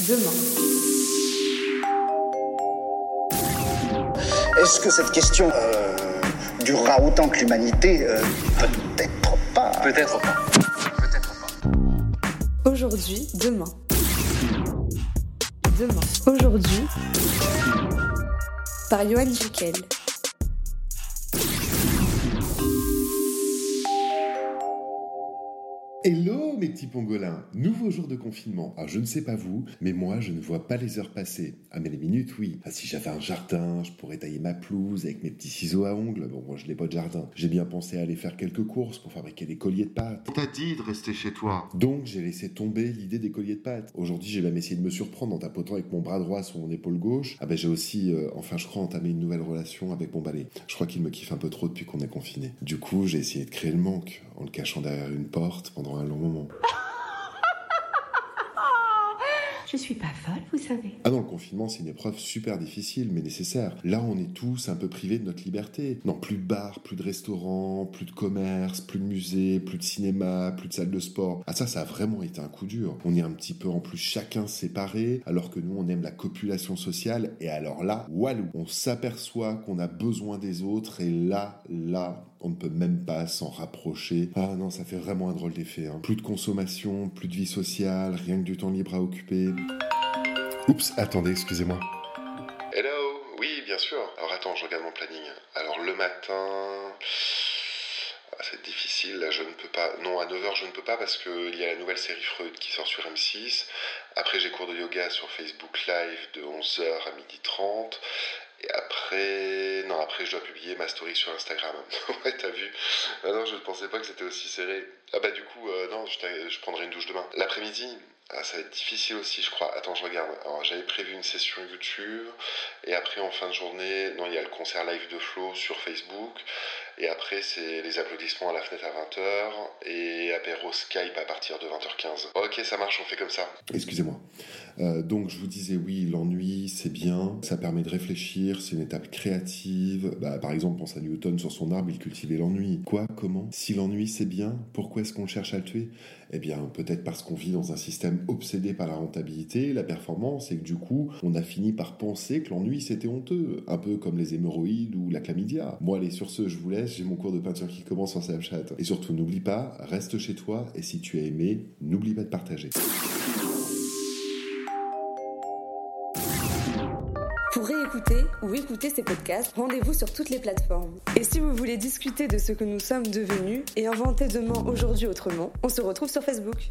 demain. Est-ce que cette question euh, durera autant que l'humanité Euh, Peut-être pas. Peut-être pas. Peut-être pas. Aujourd'hui, demain. Demain. Aujourd'hui. Par Johan Jekyll. Hello mes petits pangolins, nouveau jour de confinement. Alors je ne sais pas vous, mais moi je ne vois pas les heures passer. Ah mais les minutes oui. Ah, si j'avais un jardin, je pourrais tailler ma pelouse avec mes petits ciseaux à ongles. Bon moi je n'ai pas de jardin. J'ai bien pensé à aller faire quelques courses pour fabriquer des colliers de pâtes. T'as dit de rester chez toi. Donc j'ai laissé tomber l'idée des colliers de pâtes. Aujourd'hui j'ai même essayé de me surprendre en tapotant avec mon bras droit sur mon épaule gauche. Ah ben j'ai aussi, euh, enfin je crois, entamé une nouvelle relation avec mon balai. Je crois qu'il me kiffe un peu trop depuis qu'on est confiné. Du coup j'ai essayé de créer le manque en le cachant derrière une porte pendant un long moment. Je suis pas folle, vous savez. Ah non, le confinement, c'est une épreuve super difficile, mais nécessaire. Là, on est tous un peu privés de notre liberté. Non, plus de bars, plus de restaurants, plus de commerce, plus de musées, plus de cinéma, plus de salles de sport. Ah ça, ça a vraiment été un coup dur. On est un petit peu en plus chacun séparé, alors que nous, on aime la copulation sociale. Et alors là, walou, on s'aperçoit qu'on a besoin des autres, et là, là, on ne peut même pas s'en rapprocher. Ah non, ça fait vraiment un drôle d'effet. hein. Plus de consommation, plus de vie sociale, rien que du temps libre à occuper. Oups, attendez, excusez-moi. Hello, oui, bien sûr. Alors attends, je regarde mon planning. Alors le matin... Ah, c'est difficile, là je ne peux pas. Non, à 9h je ne peux pas parce qu'il y a la nouvelle série Freud qui sort sur M6. Après j'ai cours de yoga sur Facebook Live de 11h à 12h30. Et après, non, après je dois publier ma story sur Instagram. ouais, t'as vu Ah non, je ne pensais pas que c'était aussi serré. Ah bah du coup, euh, non, je, prendrai une douche demain. L'après-midi, ah, ça va être difficile aussi, je crois. Attends, je regarde. Alors, j'avais prévu une session YouTube. Et après, en fin de journée, non, il y a le concert live de Flo sur Facebook. Et après, c'est les applaudissements à la fenêtre à 20h. Et apéro Skype à partir de 20h15. Ok, ça marche, on fait comme ça. Excusez-moi. Euh, donc, je vous disais, oui, l'ennui, c'est bien. Ça permet de réfléchir. C'est une étape créative. Bah, par exemple, pense à Newton sur son arbre, il cultivait l'ennui. Quoi? Comment? Si l'ennui, c'est bien, pourquoi est-ce qu'on cherche à le tuer? Eh bien, peut-être parce qu'on vit dans un système obsédé par la rentabilité, la performance, et que du coup, on a fini par penser que l'ennui c'était honteux, un peu comme les hémorroïdes ou la chlamydia. Bon, allez, sur ce, je vous laisse, j'ai mon cours de peinture qui commence sur Snapchat. Et surtout, n'oublie pas, reste chez toi, et si tu as aimé, n'oublie pas de partager. Pour réécouter ou écouter ces podcasts, rendez-vous sur toutes les plateformes. Et si vous voulez discuter de ce que nous sommes devenus et inventer demain aujourd'hui autrement, on se retrouve sur Facebook.